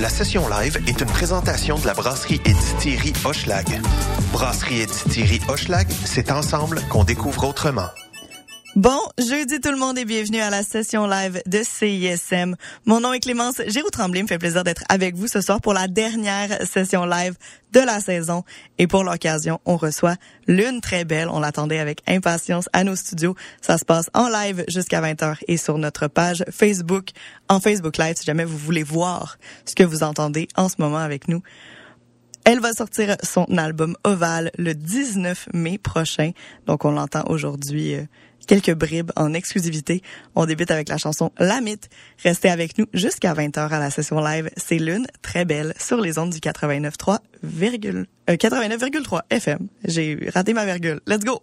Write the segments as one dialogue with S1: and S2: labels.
S1: La session live est une présentation de la brasserie et distillerie Hochelag. Brasserie et distillerie Hochelag, c'est ensemble qu'on découvre autrement.
S2: Bon, jeudi tout le monde et bienvenue à la session live de CISM. Mon nom est Clémence Giroux Tremblay, me fait plaisir d'être avec vous ce soir pour la dernière session live de la saison et pour l'occasion, on reçoit l'une très belle, on l'attendait avec impatience à nos studios. Ça se passe en live jusqu'à 20h et sur notre page Facebook, en Facebook Live si jamais vous voulez voir ce que vous entendez en ce moment avec nous. Elle va sortir son album Oval le 19 mai prochain. Donc on l'entend aujourd'hui euh, quelques bribes en exclusivité. On débute avec la chanson La Mythe. Restez avec nous jusqu'à 20h à la session live. C'est l'une très belle sur les ondes du 89.3 euh, 89,3 FM. J'ai raté ma virgule. Let's go!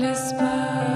S2: L'espace.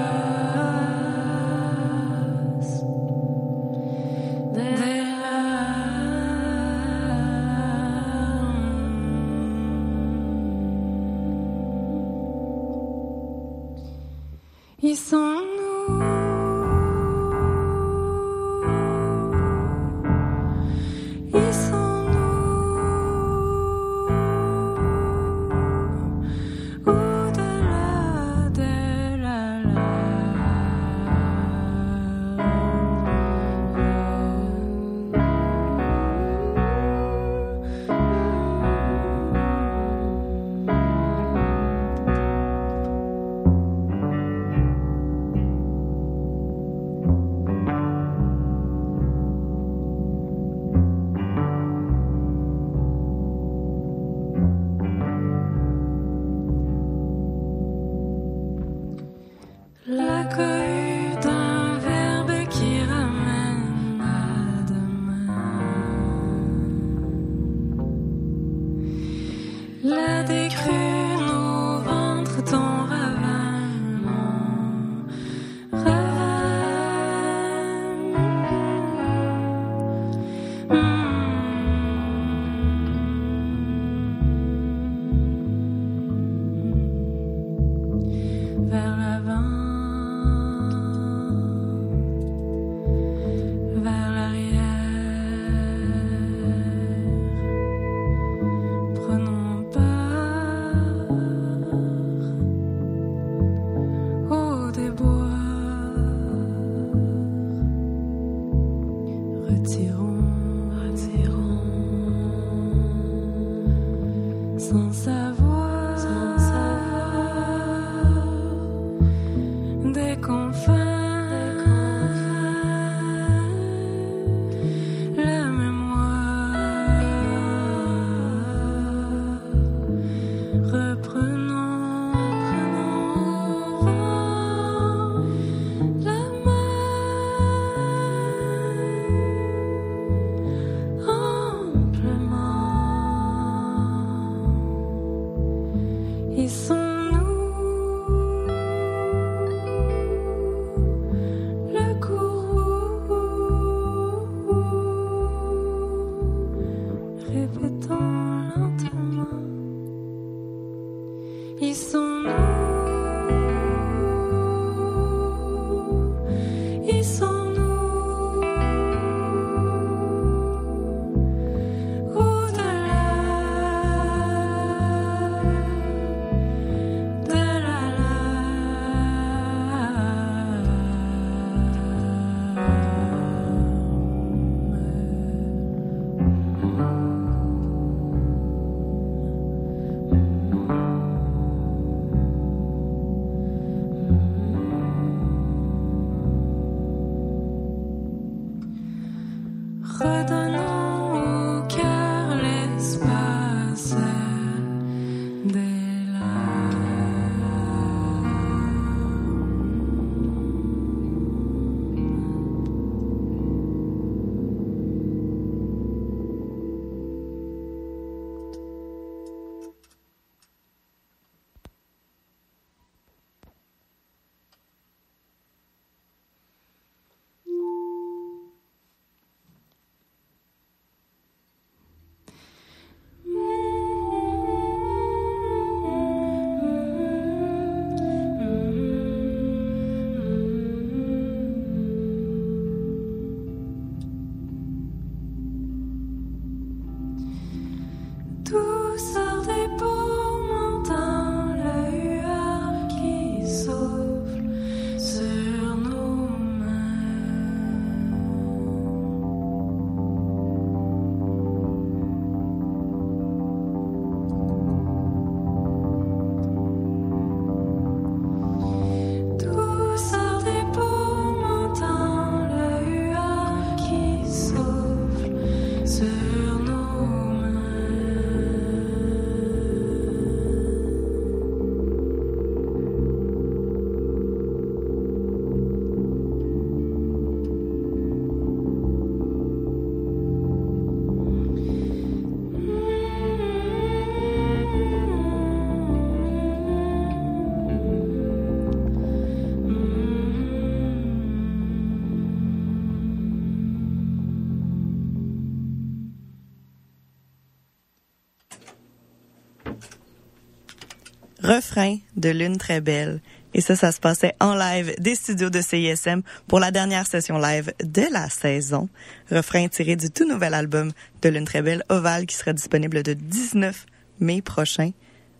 S3: Refrain de Lune très belle. Et ça, ça se passait en live des studios de CISM pour la dernière session live de la saison. Refrain tiré du tout nouvel album de Lune très belle, Oval, qui sera disponible le 19 mai prochain.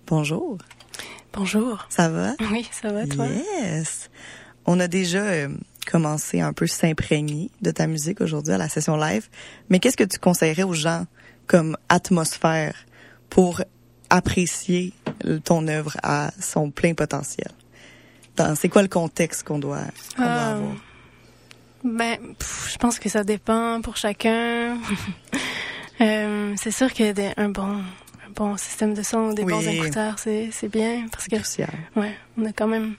S3: Bonjour.
S4: Bonjour.
S3: Ça va?
S4: Oui, ça va, toi?
S3: Yes. On a déjà euh, commencé un peu s'imprégner de ta musique aujourd'hui à la session live. Mais qu'est-ce que tu conseillerais aux gens comme atmosphère pour apprécier ton œuvre à son plein potentiel? C'est quoi le contexte qu'on doit,
S4: Ah,
S3: avoir?
S4: Ben, pff, je pense que ça dépend pour chacun. Euh, c'est sûr que des- un bon, un bon système de son, des
S3: Oui.
S4: bons écouteurs, c'est c'est bien parce que
S3: Crucial.
S4: ouais, on a quand même,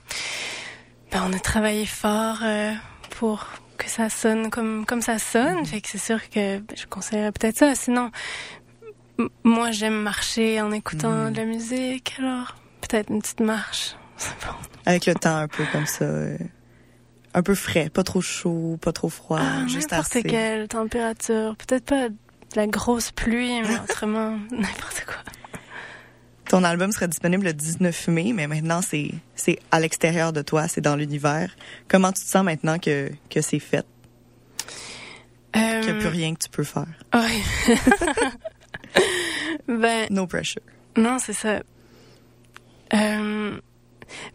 S4: ben, on a travaillé fort euh, pour que ça sonne comme comme ça sonne. Fait que c'est sûr que ben, je conseillerais peut-être ça. Sinon, moi j'aime marcher en écoutant
S3: Mhm.
S4: de la musique, alors peut-être une petite marche. Bon.
S3: Avec le temps un peu comme ça. euh, un peu frais, pas trop chaud, pas trop froid,
S4: Ah,
S3: juste
S4: n'importe
S3: assez.
S4: quelle température. Peut-être pas de la grosse pluie, mais autrement, n'importe quoi.
S3: Ton album sera disponible le 19 mai, mais maintenant c'est c'est à l'extérieur de toi, c'est dans l'univers. Comment tu te sens maintenant que que c'est fait, qu'il n'y a
S4: Euh,
S3: plus rien que tu peux faire?
S4: ouais. ben,
S3: No pressure.
S4: non, c'est ça. Euh,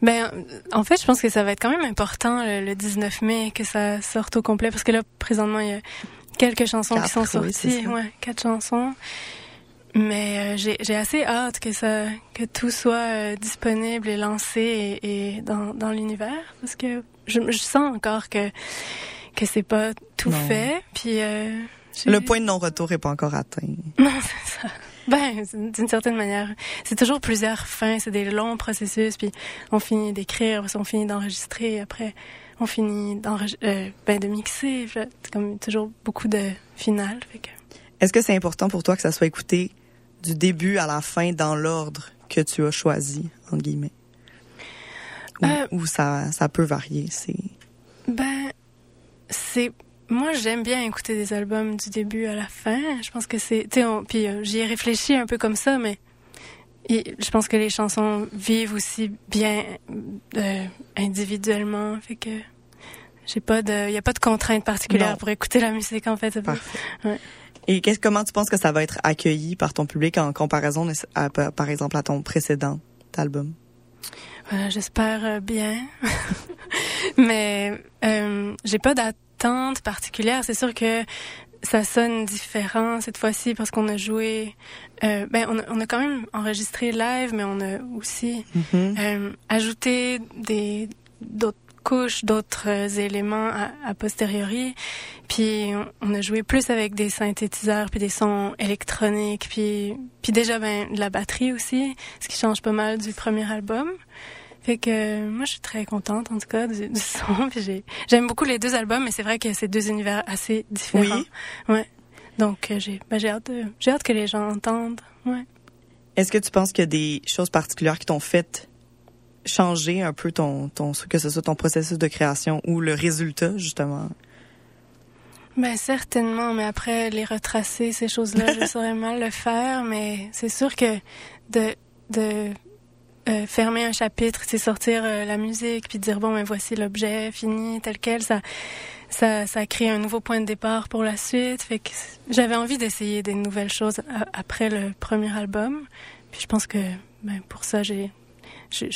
S4: ben, en fait, je pense que ça va être quand même important le, le 19 mai que ça sorte au complet parce que là, présentement, il y a quelques chansons qui sont sorties, ouais, quatre chansons. Mais euh, j'ai assez hâte que ça que tout soit euh, disponible et lancé et, et dans dans l'univers parce que je, je sens encore que que c'est pas tout
S3: Non.
S4: fait puis euh,
S3: Le point de non-retour est pas encore atteint.
S4: non c'est ça ben d'une certaine manière c'est toujours plusieurs fins c'est des longs processus puis on finit d'écrire on finit d'enregistrer après on finit euh, ben de mixer c'est comme toujours beaucoup de finales que
S3: Est-ce que c'est important pour toi que ça soit écouté du début à la fin dans l'ordre que tu as choisi, entre guillemets? Ou,
S4: Euh,
S3: ou ça, ça peut varier, c'est...
S4: Ben, c'est. Moi, j'aime bien écouter des albums du début à la fin. Je pense que c'est. Tu puis euh, j'y ai réfléchi un peu comme ça, mais et je pense que les chansons vivent aussi bien euh, individuellement. Fait que j'ai pas de. Il y a pas de contrainte particulière
S3: Non.
S4: pour écouter la musique, en fait.
S3: Parfait.
S4: Ouais.
S3: Et qu'est-ce, comment tu penses que ça va être accueilli par ton public en comparaison, à- par exemple, à ton précédent album?
S4: Voilà, j'espère euh, bien. Mais euh, j'ai pas d'attente particulière. C'est sûr que ça sonne différent cette fois-ci parce qu'on a joué. euh, ben, on a, on a quand même enregistré live, mais on a aussi
S3: Mhm.
S4: euh, ajouté des d'autres couches, d'autres euh, éléments à, à posteriori. Puis on, on a joué plus avec des synthétiseurs puis des sons électroniques puis puis déjà ben de la batterie aussi, ce qui change pas mal du premier album. Fait que euh, moi je suis très contente en tout cas du, du son j'aime beaucoup les deux albums mais c'est vrai que c'est deux univers assez différents.
S3: Oui.
S4: Ouais. Donc euh, j'ai ben, j'ai hâte de- j'ai hâte que les gens entendent. Ouais.
S3: Est-ce que tu penses qu'il y a des choses particulières qui t'ont fait changer un peu ton, ton, que ce soit ton processus de création ou le résultat, justement?
S4: Ben certainement, mais après les retracer ces choses-là, je saurais mal le faire, mais c'est sûr que de de euh, fermer un chapitre, c'est sortir euh, la musique puis dire bon ben voici l'objet fini tel quel, ça ça ça crée un nouveau point de départ pour la suite. Fait que j'avais envie d'essayer des nouvelles choses a- après le premier album. Puis je pense que ben pour ça j'ai je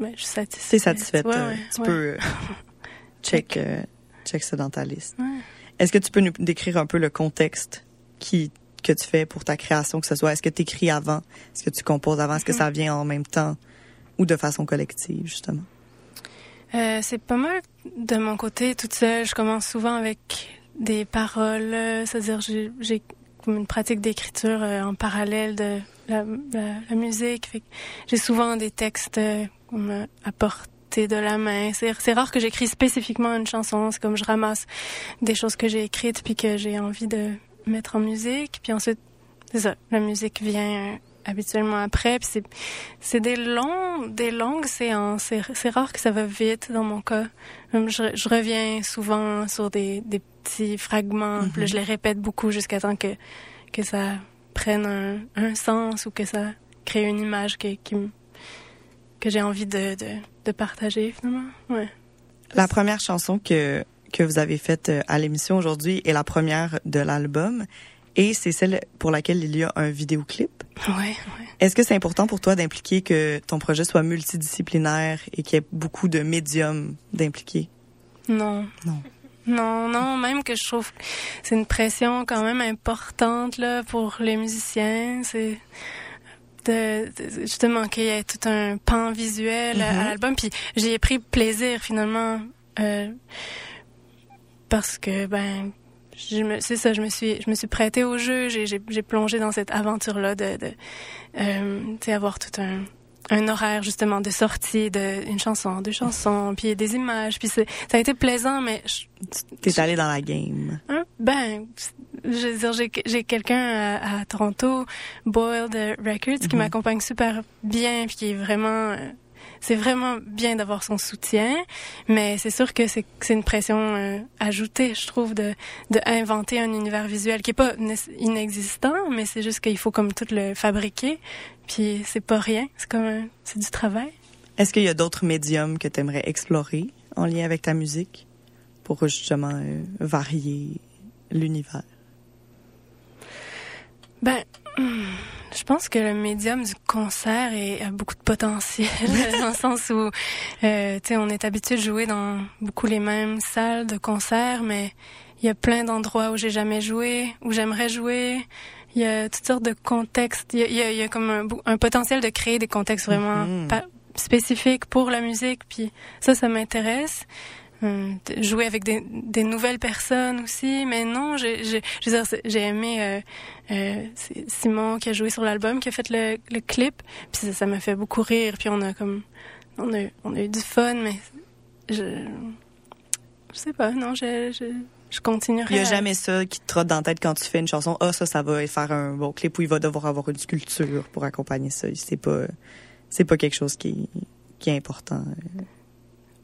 S4: ben, je suis satisfaite.
S3: T'es satisfaite?
S4: Ouais,
S3: euh,
S4: ouais,
S3: tu
S4: ouais.
S3: peux euh, check, euh, check ça dans ta liste. Est-ce que tu peux nous décrire un peu le contexte qui que tu fais pour ta création, que ce soit est-ce que tu écris avant, est-ce que tu composes avant, est-ce que ça vient en même temps? Ou de façon collective, justement?
S4: Euh, c'est pas mal de mon côté toute seule. Je commence souvent avec des paroles, c'est-à-dire j'ai, une pratique d'écriture euh, en parallèle de la, la, la musique. J'ai souvent des textes comme, euh, à portée de la main. C'est rare que j'écris spécifiquement une chanson. C'est comme je ramasse des choses que j'ai écrites puis que j'ai envie de mettre en musique. Puis ensuite, c'est ça, la musique vient euh, habituellement après. Puis c'est c'est des longs, des longues séances. C'est, c'est rare que ça va vite dans mon cas. Je, je reviens souvent sur des, des petits fragments. Puis là, je les répète beaucoup jusqu'à temps que que ça prenne un, un sens ou que ça crée une image que, qui que j'ai envie de, de, de partager finalement. Ouais.
S3: La première chanson que, que vous avez faite euh, à l'émission aujourd'hui est la première de l'album et c'est celle pour laquelle il y a un vidéoclip.
S4: Ouais, ouais.
S3: Est-ce que c'est important pour toi d'impliquer que ton projet soit multidisciplinaire et qu'il y ait beaucoup de médiums d'impliquer?
S4: Non.
S3: Non.
S4: Non, non, même que je trouve que c'est une pression quand même importante là pour les musiciens. C'est de, de- justement qu'il y ait tout un pan visuel à- à
S3: Mhm.
S4: l'album. Puis j'y ai pris plaisir finalement euh, parce que ben je me c'est ça je me suis je me suis prêtée au jeu j'ai j'ai plongé dans cette aventure là de de euh, tu sais avoir tout un un horaire justement de sortie de une chanson deux chansons puis des images puis c'est ça a été plaisant mais
S3: T'es allé dans la game.
S4: Hein? Ben, je veux dire, j'ai, j'ai quelqu'un à, à Toronto, Boiled Records, qui
S3: Mhm.
S4: m'accompagne super bien, puis qui est vraiment, euh, c'est vraiment bien d'avoir son soutien, mais c'est sûr que c'est, une pression euh, ajoutée, je trouve, de, de inventer un univers visuel qui est pas inexistant, mais c'est juste qu'il faut comme tout le fabriquer, puis c'est pas rien, c'est comme, c'est du travail.
S3: Est-ce qu'il y a d'autres médiums que tu aimerais explorer en lien avec ta musique pour justement euh, varier l'univers?
S4: Ben, je pense que le médium du concert est, a beaucoup de potentiel, dans le sens où, euh, tu sais, on est habitué de jouer dans beaucoup les mêmes salles de concert, mais il y a plein d'endroits où j'ai jamais joué, où j'aimerais jouer. Il y a toutes sortes de contextes. Il y a, il y a, il y a comme un, un, potentiel de créer des contextes vraiment
S3: Mhm.
S4: spécifiques pour la musique. Puis ça, ça m'intéresse. Hum, jouer avec des, des nouvelles personnes aussi, mais non, j'ai j'ai aimé euh, euh, Simon qui a joué sur l'album, qui a fait le, le clip, puis ça m'a fait beaucoup rire, puis on a comme on a on a eu du fun, mais je je sais pas, non, je je, je continuerai.
S3: Il y a
S4: à-
S3: jamais ça qui te trotte dans la tête quand tu fais une chanson. Ah, ça, ça va faire un bon clip où il va devoir avoir une sculpture pour accompagner ça. C'est pas, c'est pas quelque chose qui, est- qui est important euh,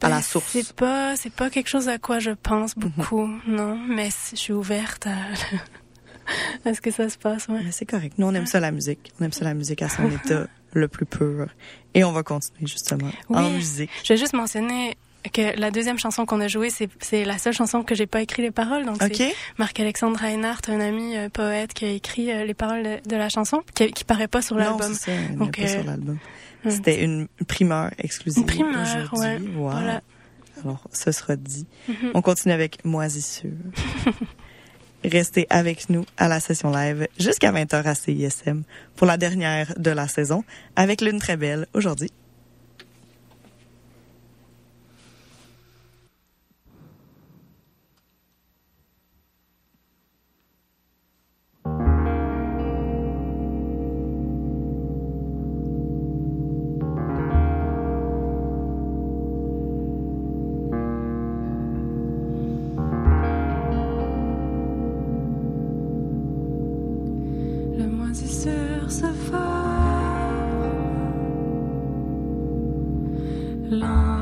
S3: à la
S4: Ben,
S3: source.
S4: C'est pas, c'est pas quelque chose à quoi je pense
S3: Mhm.
S4: beaucoup, non. Mais je suis ouverte à, à ce que ça se passe, ouais.
S3: C'est correct. Nous, on aime ça la musique. On aime ça la musique à son état le plus pur. Et on va continuer justement en
S4: Oui.
S3: musique.
S4: Je vais juste mentionner que la deuxième chanson qu'on a jouée, c'est, la seule chanson que j'ai pas écrit les paroles. Donc c'est Marc-Alexandre Reinhardt, un ami euh, poète, qui a écrit euh, les paroles de, de la chanson, qui, qui paraît pas sur
S3: Non,
S4: l'album.
S3: c'est ça. Il
S4: Donc,
S3: pas sur
S4: euh,
S3: l'album.
S4: Hum.
S3: C'était une primeur exclusive
S4: Une primeur, ouais.
S3: Wow.
S4: Voilà.
S3: Alors, ce sera dit.
S4: Mhm.
S3: On continue avec Moisissure. Restez avec nous à la session live jusqu'à 20h à CISM pour la dernière de la saison avec l'une très belle aujourd'hui.
S2: long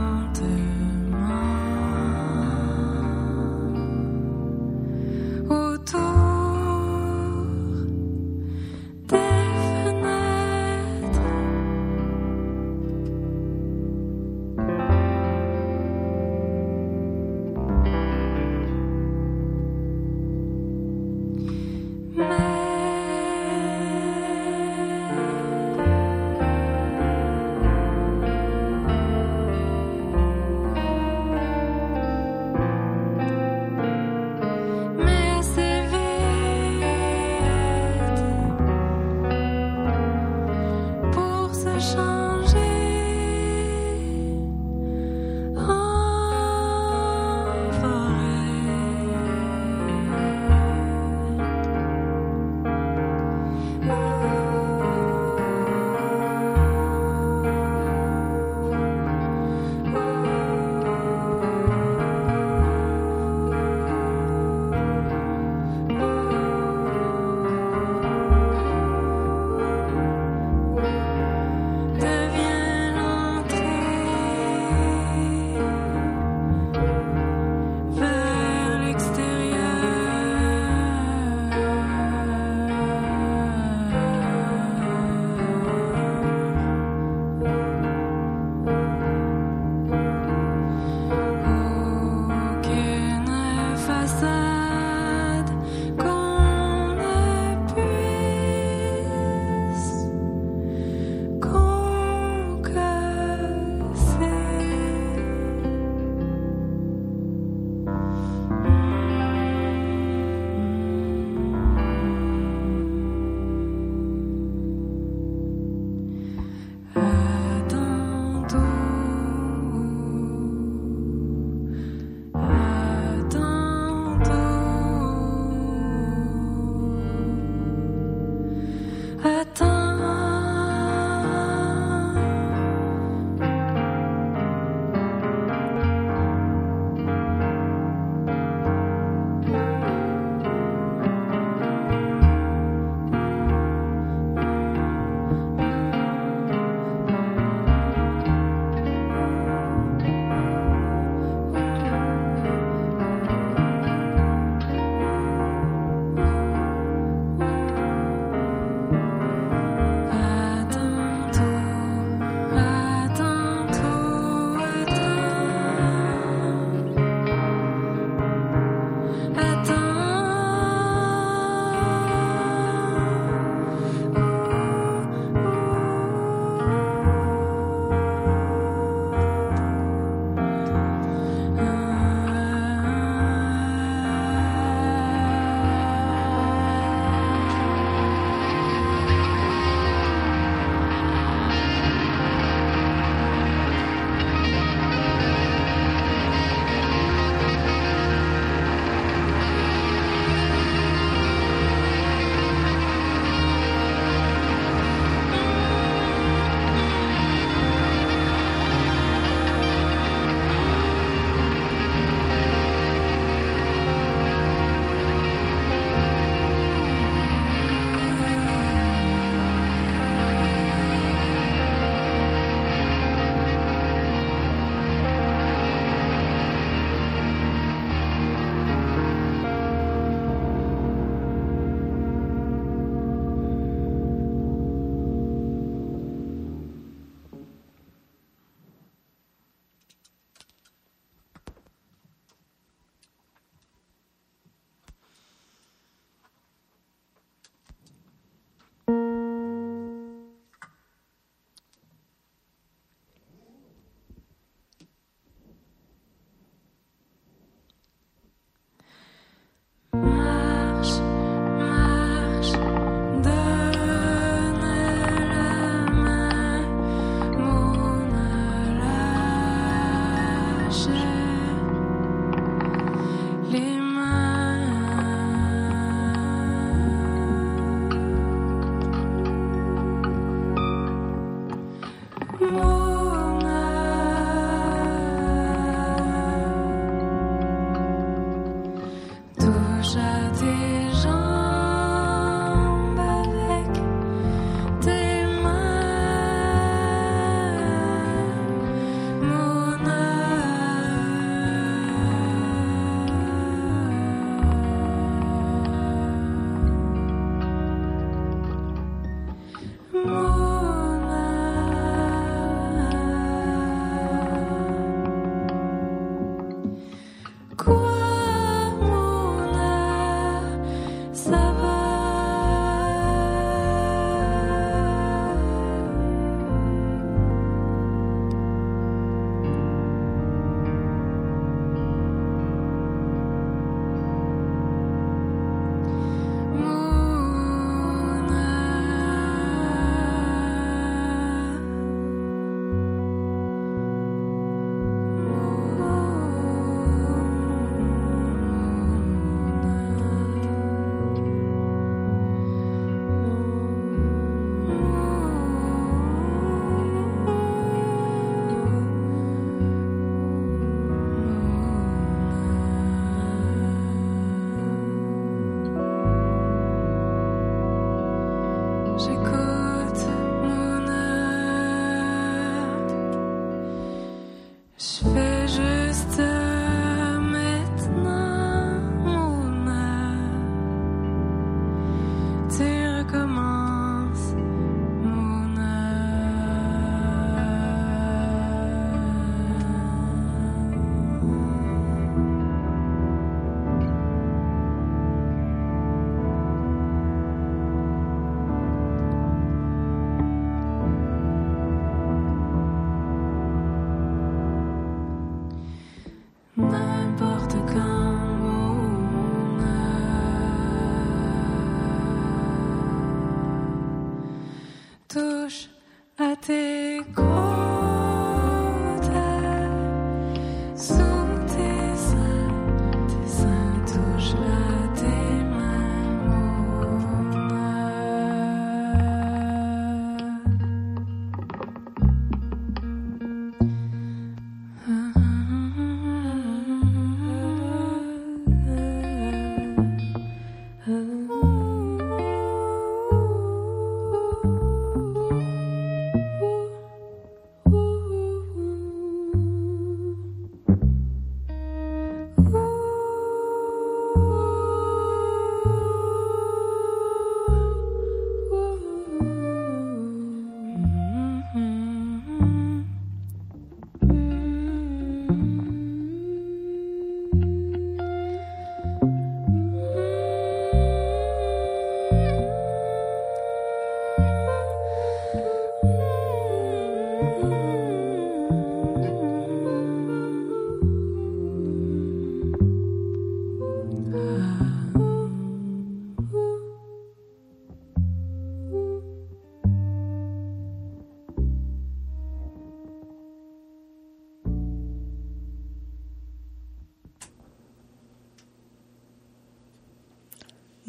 S2: Oh.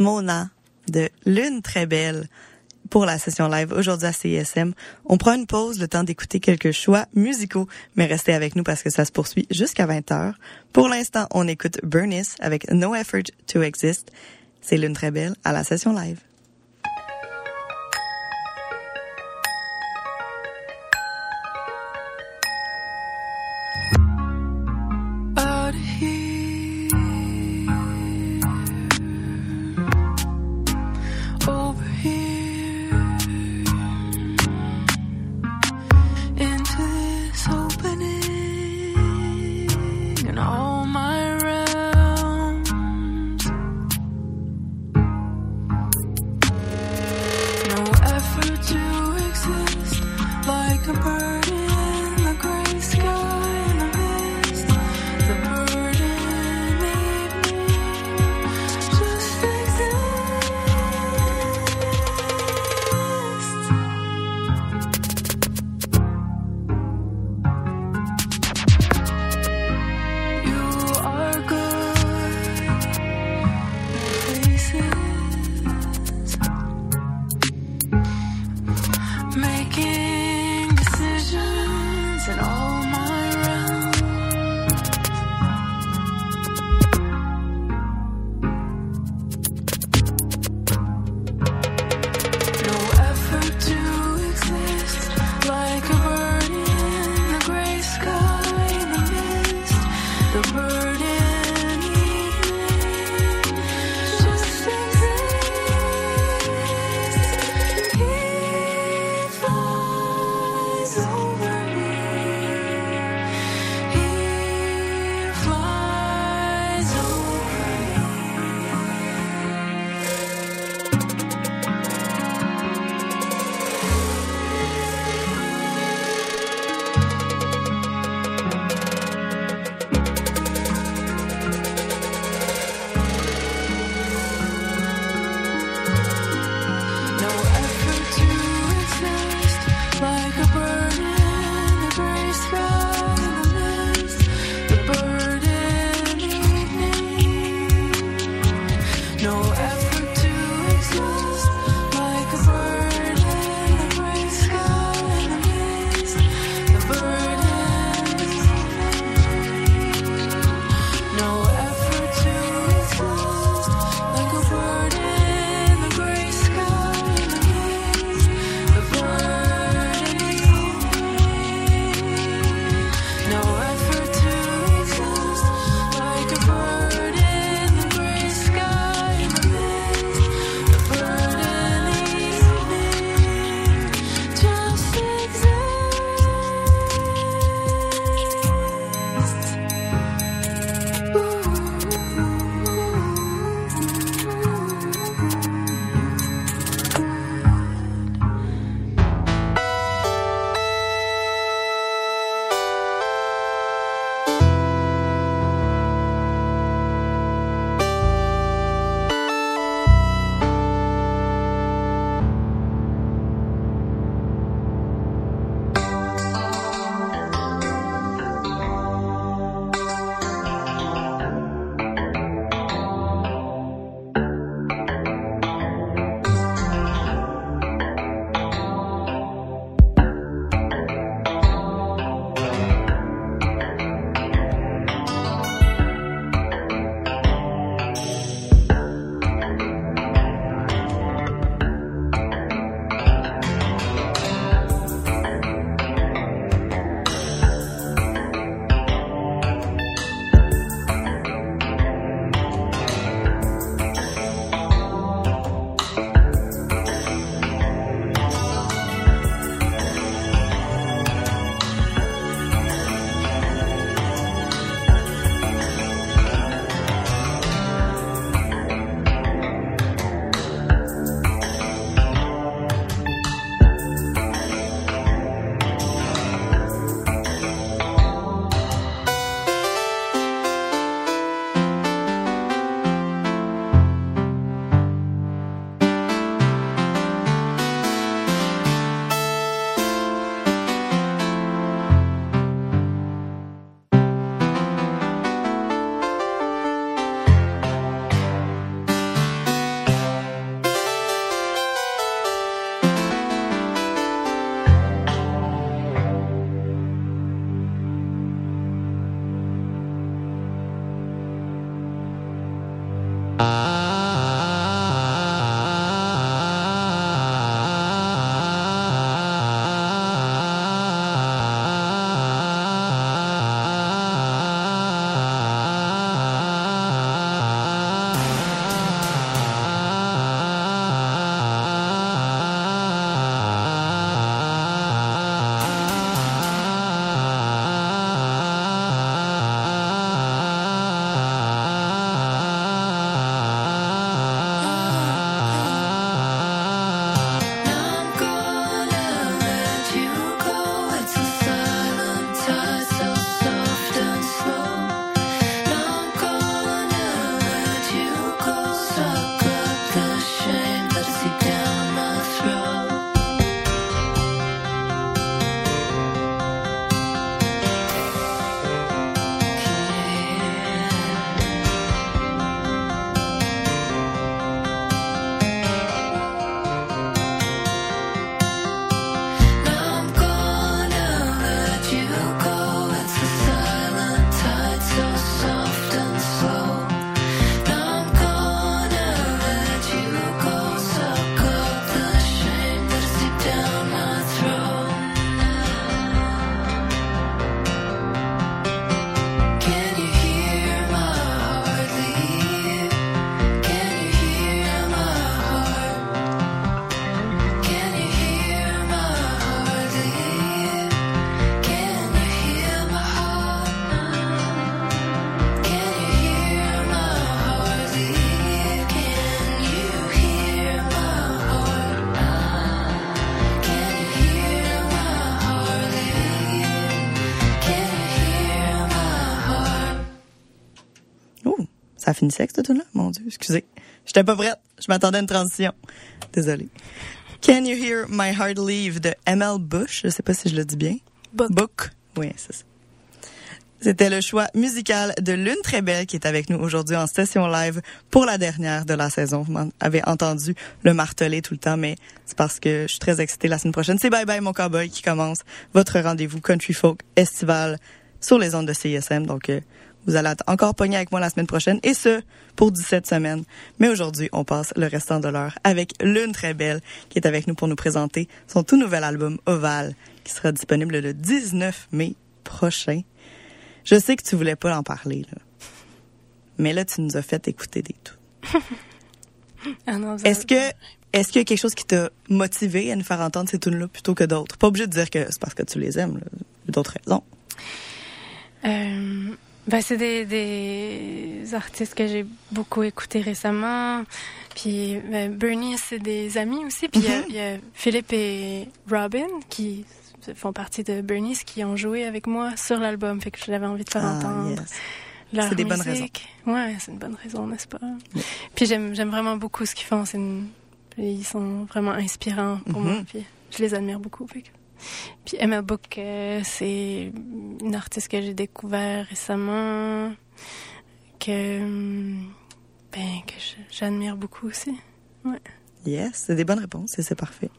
S2: Mona de Lune très belle pour la session live aujourd'hui à CISM. On prend une pause, le temps d'écouter quelques choix musicaux, mais restez avec nous parce que ça se poursuit jusqu'à 20h. Pour l'instant, on écoute Bernice avec No Effort to Exist. C'est Lune très belle à la session live.
S3: Ça finissait avec cette tune là? Mon Dieu, excusez. J'étais pas prête. Je m'attendais à une transition. Désolée. Can You Hear My Heart Leave de ML Bush? Je sais pas si je le dis bien.
S4: Book.
S3: Book. Oui, c'est ça. C'était le choix musical de Lune Très Belle qui est avec nous aujourd'hui en session live pour la dernière de la saison. Vous m'avez entendu le marteler tout le temps, mais c'est parce que je suis très excitée la semaine prochaine. C'est Bye Bye Mon Cowboy qui commence votre rendez-vous Country Folk Estival sur les ondes de CISM. Donc, euh, vous allez être encore pogné avec moi la semaine prochaine et ce, pour 17 semaines. Mais aujourd'hui, on passe le restant de l'heure avec Lune Très Belle qui est avec nous pour nous présenter son tout nouvel album Oval qui sera disponible le 19 mai prochain. Je sais que tu voulais pas en parler, là. Mais là, tu nous as fait écouter des tout.
S4: Ah
S3: Est-ce que, est-ce qu'il y a quelque chose qui t'a motivé à nous faire entendre ces tunes-là plutôt que d'autres? Pas obligé de dire que c'est parce que tu les aimes, là. D'autres raisons.
S4: Euh, ben, c'est des, des artistes que j'ai beaucoup écoutés récemment. Puis ben, Bernie, c'est des amis aussi. Puis il y a-
S3: Mhm.
S4: il y, a Philippe et Robin qui font partie de Bernice qui ont joué avec moi sur l'album. Fait que j'avais envie de faire
S3: Ah,
S4: entendre
S3: yes. C'est des bonnes
S4: musique. Ouais, c'est une bonne raison, n'est-ce pas? Puis j'aime, j'aime vraiment beaucoup ce qu'ils font. Une- Ils sont vraiment inspirants pour
S3: Mhm.
S4: moi. Puis je les admire beaucoup. Fait que- Puis Emma Book, c'est une artiste que j'ai découvert récemment, que, ben, que j'admire beaucoup aussi.
S3: Yes, c'est des bonnes réponses et c'est parfait.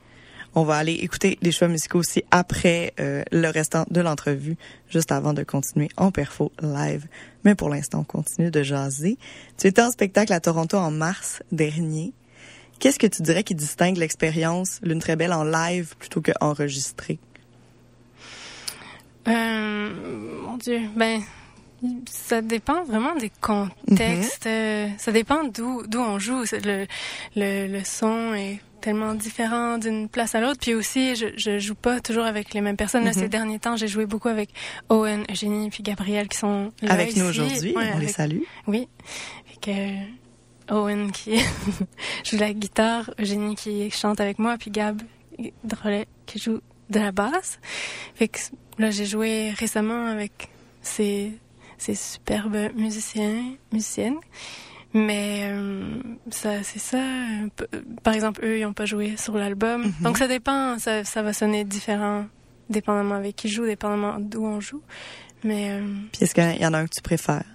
S3: On va aller écouter les choix musicaux aussi après euh, le restant de l'entrevue, juste avant de continuer en perfo live. Mais pour l'instant, on continue de jaser. Tu étais en spectacle à Toronto en mars dernier. Qu'est-ce que tu dirais qui distingue l'expérience Lune très belle en live plutôt qu'enregistrée?
S4: Euh, mon Dieu, ben, ça dépend vraiment des contextes. Euh, ça dépend d'où d'où on joue. Le, le, le son est tellement différent d'une place à l'autre. Puis aussi, je, je joue pas toujours avec les mêmes personnes. Là,
S3: Mhm.
S4: ces derniers temps, j'ai joué beaucoup avec Owen, Eugénie puis Gabriel qui sont là
S3: Avec nous aujourd'hui,
S4: Ouais,
S3: on les salue.
S4: Oui. Fait que Owen qui joue la guitare, Eugénie qui chante avec moi, puis Gab Drolet qui joue de la basse. Fait que là, j'ai joué récemment avec ces, ces superbes musiciens, musiciennes. Mais euh, ça, c'est ça. Par exemple, eux, ils n'ont pas joué sur l'album.
S3: Mhm.
S4: Donc ça dépend. Ça, ça va sonner différent, dépendamment avec qui joue, dépendamment d'où on joue. Mais euh,
S3: Puis est-ce qu'il y en a un que tu préfères?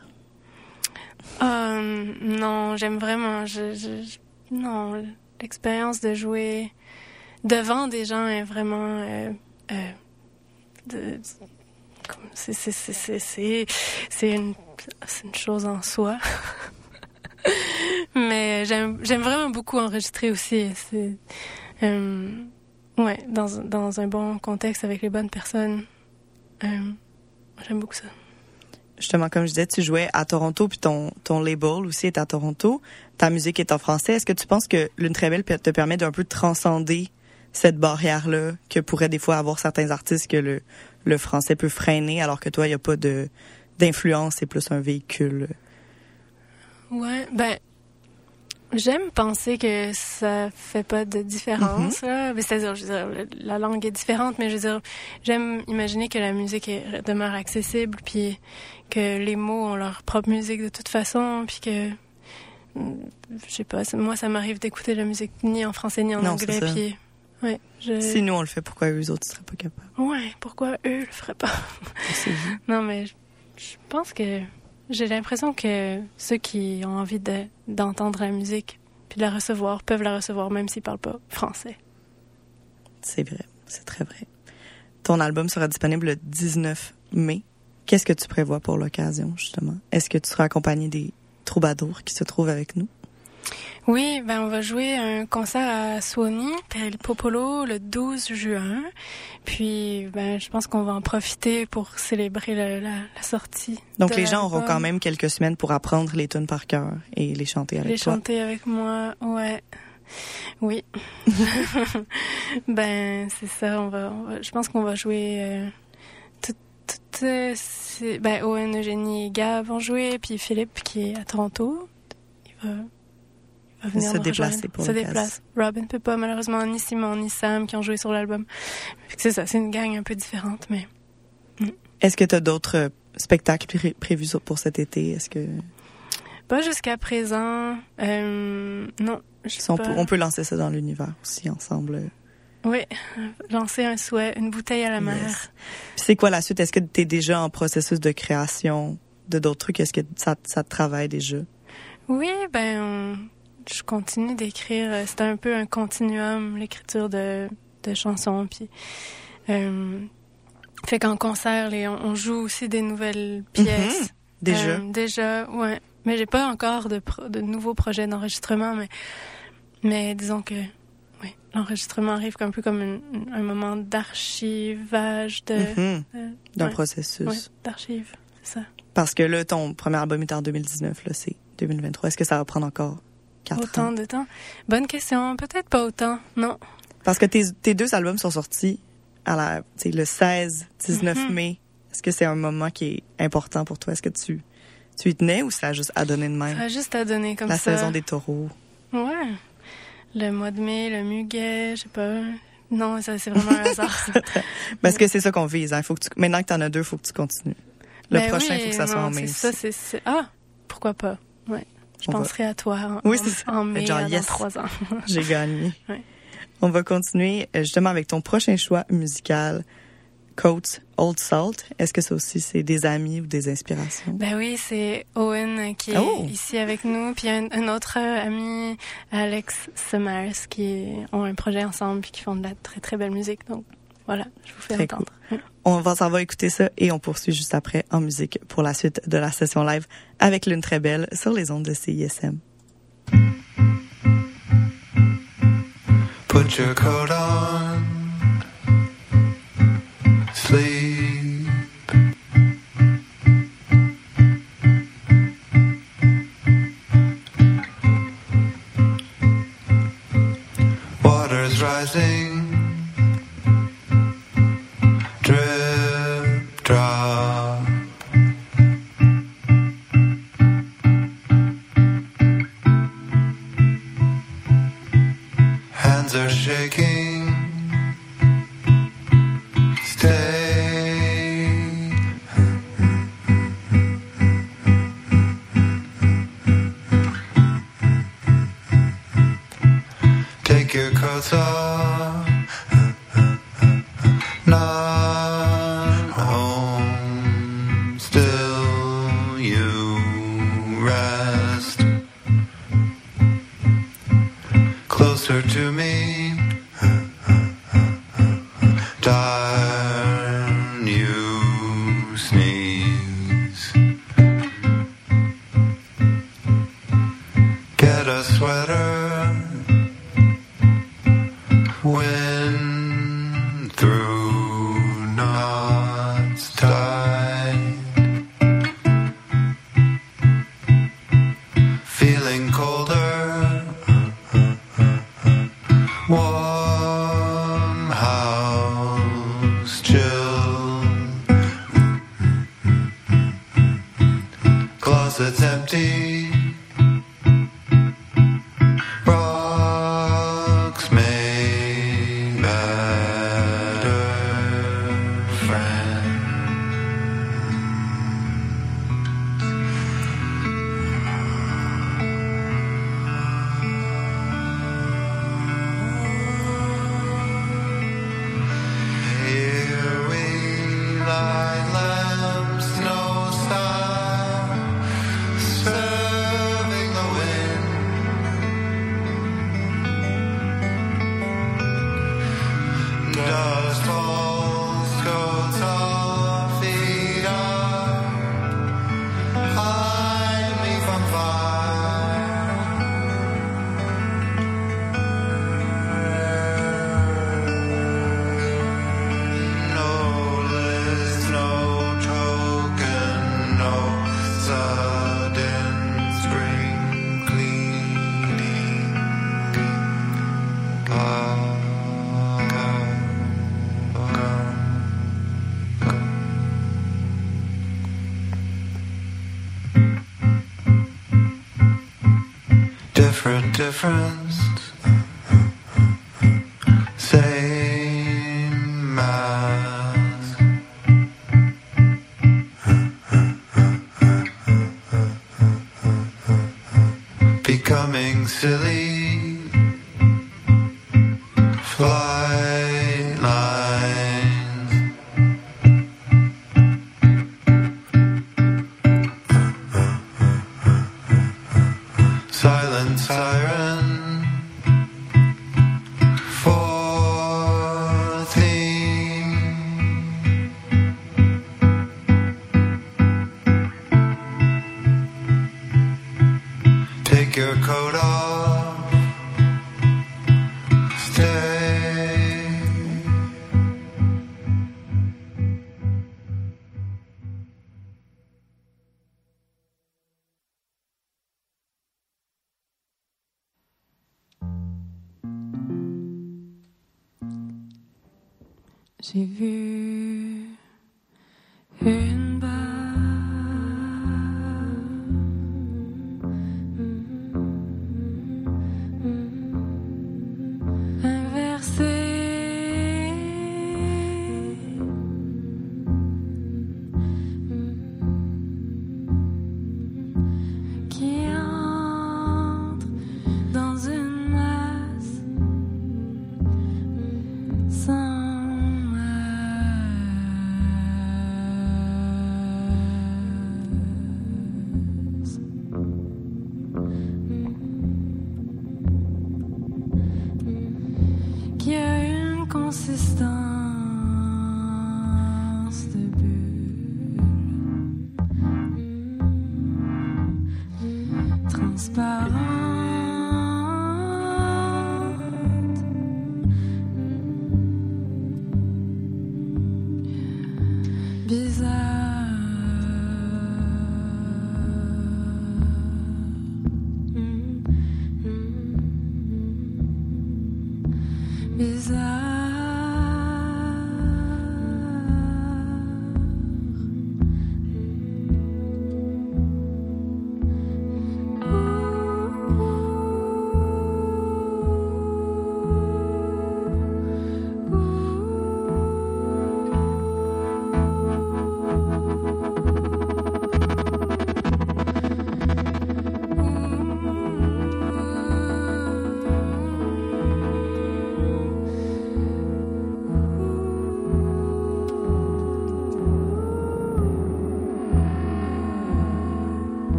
S4: Ah, non, j'aime vraiment. Je, je- non, l'expérience de jouer devant des gens est vraiment. euh, euh, de- c'est c'est c'est c'est c'est une c'est une chose en soi. Mais j'aime j'aime vraiment beaucoup enregistrer aussi. C'est euh, ouais dans dans un bon contexte avec les bonnes personnes. Euh, j'aime beaucoup ça.
S3: Justement, comme je disais, tu jouais à Toronto, puis ton, ton label aussi est à Toronto. Ta musique est en français. Est-ce que tu penses que Lune très belle te permet d'un peu transcender cette barrière-là que pourraient des fois avoir certains artistes que le, le français peut freiner, alors que toi, il n'y a pas de d'influence, c'est plus un véhicule?
S4: Ouais, ben j'aime penser que ça fait pas de différence. là. Mais C'est-à-dire, je veux dire, la langue est différente, mais je veux dire, j'aime imaginer que la musique est- demeure accessible, puis que les mots ont leur propre musique de toute façon, puis que mm, je sais pas, moi ça m'arrive d'écouter la musique ni en français ni en
S3: Non,
S4: anglais, puis ouais, je
S3: Si nous, on le fait, pourquoi eux autres ne seraient pas capables?
S4: ouais, pourquoi eux le feraient pas? Non, mais je, je pense que j'ai l'impression que ceux qui ont envie de- d'entendre la musique puis de la recevoir peuvent la recevoir même s'ils parlent pas français.
S3: C'est vrai, c'est très vrai. Ton album sera disponible le 19 mai. Qu'est-ce que tu prévois pour l'occasion, justement? Est-ce que tu seras accompagné des troubadours qui se trouvent avec nous?
S4: Oui, ben on va jouer un concert à Suoni, Perel Popolo, le 12 juin. Puis, ben je pense qu'on va en profiter pour célébrer le- la, la sortie.
S3: Donc les gens auront quand même quelques semaines pour apprendre les tunes par cœur et les chanter avec
S4: Les
S3: toi.
S4: chanter avec moi, ouais. Oui. ben, c'est ça, on va, on va- je pense qu'on va jouer euh, tout, tout, euh, ben, Owen, Eugénie et Gab vont jouer, puis Philippe qui est à Toronto, il va venir
S3: se déplacer pour
S4: Se déplace. Robin peut pas, malheureusement, ni Simon, ni Sam qui ont joué sur l'album. C'est ça, c'est une gang un peu différente, mais
S3: Est-ce que tu as d'autres euh, spectacles pré- prévus pour cet été? Est-ce que
S4: Pas jusqu'à présent. Euh, non.
S3: on,
S4: pas.
S3: peut, on peut lancer ça dans l'univers aussi ensemble.
S4: Oui, lancer un souhait, une bouteille à la mer.
S3: Yes. C'est quoi la suite? Est-ce que tu es déjà en processus de création de d'autres trucs? Est-ce que ça, ça te travaille déjà?
S4: Oui, ben, on- je continue d'écrire. Euh, C'est un peu un continuum, l'écriture de, de chansons. Puis, euh, fait qu'en concert, les, on, on joue aussi des nouvelles pièces.
S3: Déjà?
S4: Euh, déjà, ouais. Mais j'ai pas encore de, pro- de nouveaux projets d'enregistrement, mais, mais disons que, l'enregistrement arrive un peu comme une- un moment d'archivage, de,
S3: Mhm.
S4: euh,
S3: D'un
S4: ouais,
S3: processus.
S4: ouais, c'est ça.
S3: Parce que là, ton premier album est en 2019, là, c'est 2023. Est-ce que ça va prendre encore quatre
S4: Autant
S3: ans?
S4: de temps. Bonne question. Peut-être pas autant. Non.
S3: Parce que tes, tes deux albums sont sortis à la, le 16, 19
S4: Mhm.
S3: mai. Est-ce que c'est un moment qui est important pour toi? Est-ce que tu, tu y tenais ou ça a juste à donner de
S4: Ça
S3: même?
S4: a juste à donner comme
S3: La
S4: ça.
S3: saison des taureaux.
S4: Ouais. Le mois de mai, le muguet, je sais pas. Non, ça c'est vraiment un hasard.
S3: Parce que c'est ça qu'on vise. Hein. Faut que tu, maintenant que tu en as deux, il faut que tu continues. Le
S4: Ben
S3: prochain, il
S4: oui,
S3: faut que ça soit en mai.
S4: Ça, c'est- ah, pourquoi pas? Ouais. Je
S3: On va-
S4: penserai à toi en,
S3: Oui,
S4: en-
S3: c'est ça.
S4: en mai
S3: Genre,
S4: dans
S3: yes.
S4: trois ans.
S3: J'ai gagné.
S4: Ouais.
S3: On va continuer euh, justement avec ton prochain choix musical, Coats Old Salt. Est-ce que ça aussi, c'est des amis ou des inspirations?
S4: Ben oui, c'est Owen qui est
S3: Oh!
S4: ici avec nous, puis un, un autre euh, ami, Alex Summers, qui ont un projet ensemble puis qui font de la très très belle musique. Donc voilà, je vous fais
S3: Très
S4: entendre.
S3: On va s'en va écouter ça et on poursuit juste après en musique pour la suite de la session live avec l'une très belle sur les ondes de CISM.
S5: Put your coat on. It's empty. Different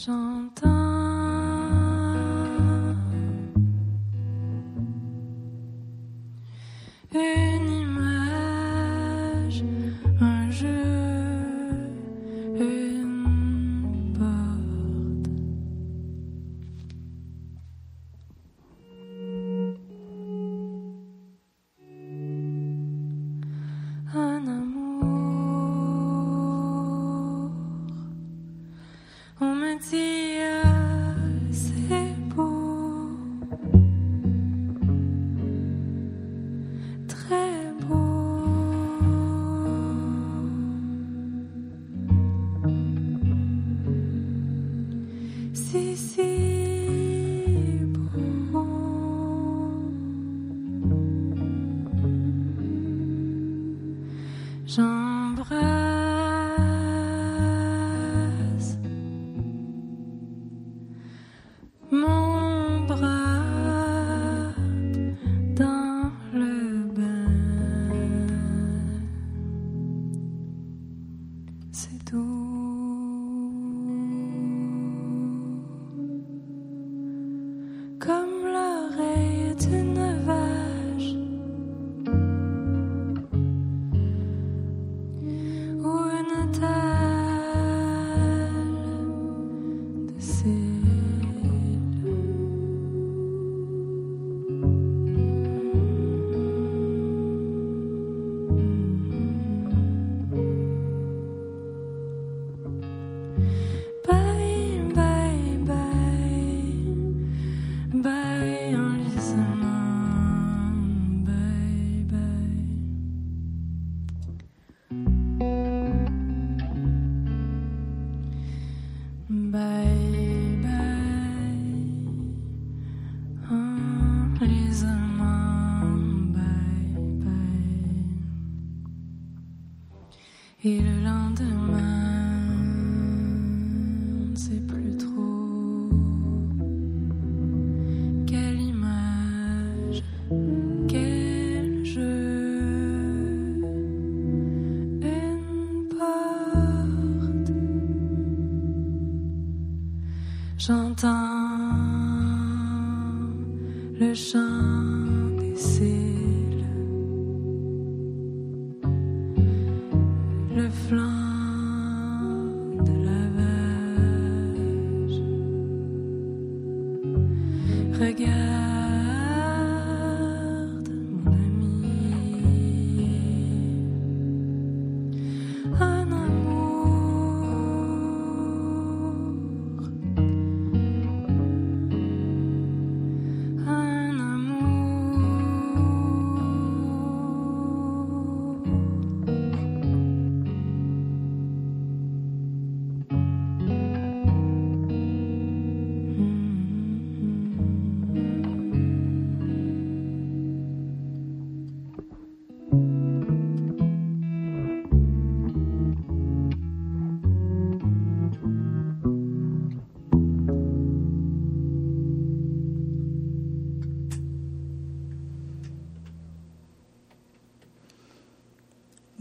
S4: 上。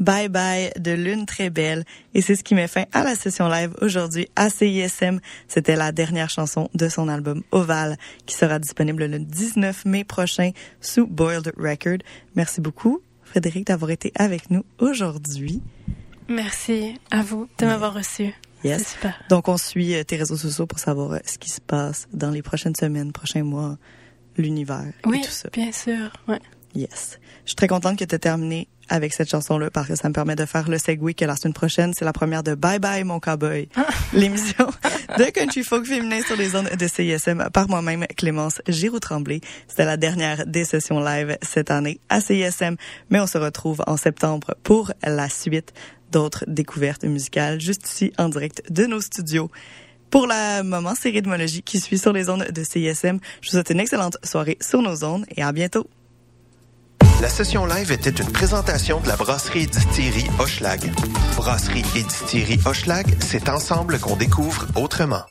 S4: Bye Bye de
S3: Lune très belle. Et c'est ce qui met fin à la session live aujourd'hui à CISM. C'était la dernière chanson de son album Oval qui sera disponible le 19 mai prochain sous Boiled Record. Merci beaucoup, Frédéric, d'avoir été avec nous aujourd'hui.
S6: Merci à vous de m'avoir reçu.
S3: Yes.
S6: Super.
S3: Donc, on suit euh, tes réseaux sociaux pour savoir euh, ce qui se passe dans les prochaines semaines, prochains mois, l'univers
S6: Oui,
S3: et tout ça.
S6: bien sûr. Ouais.
S3: Yes. Je suis très contente que tu aies terminé avec cette chanson-là parce que ça me permet de faire le segue que la semaine prochaine, c'est la première de Bye Bye Mon Cowboy, l'émission de Country Folk féminin sur les ondes de CISM par moi-même, Clémence Giroux-Tremblay. C'était la dernière des sessions live cette année à CISM, mais on se retrouve en septembre pour la suite d'autres découvertes musicales juste ici en direct de nos studios. Pour la moment, c'est rythmologie qui suit sur les ondes de CISM. Je vous souhaite une excellente soirée sur nos ondes et à bientôt.
S1: La session live était une présentation de la brasserie distillerie Hochelag. Brasserie et distillerie c'est ensemble qu'on découvre autrement.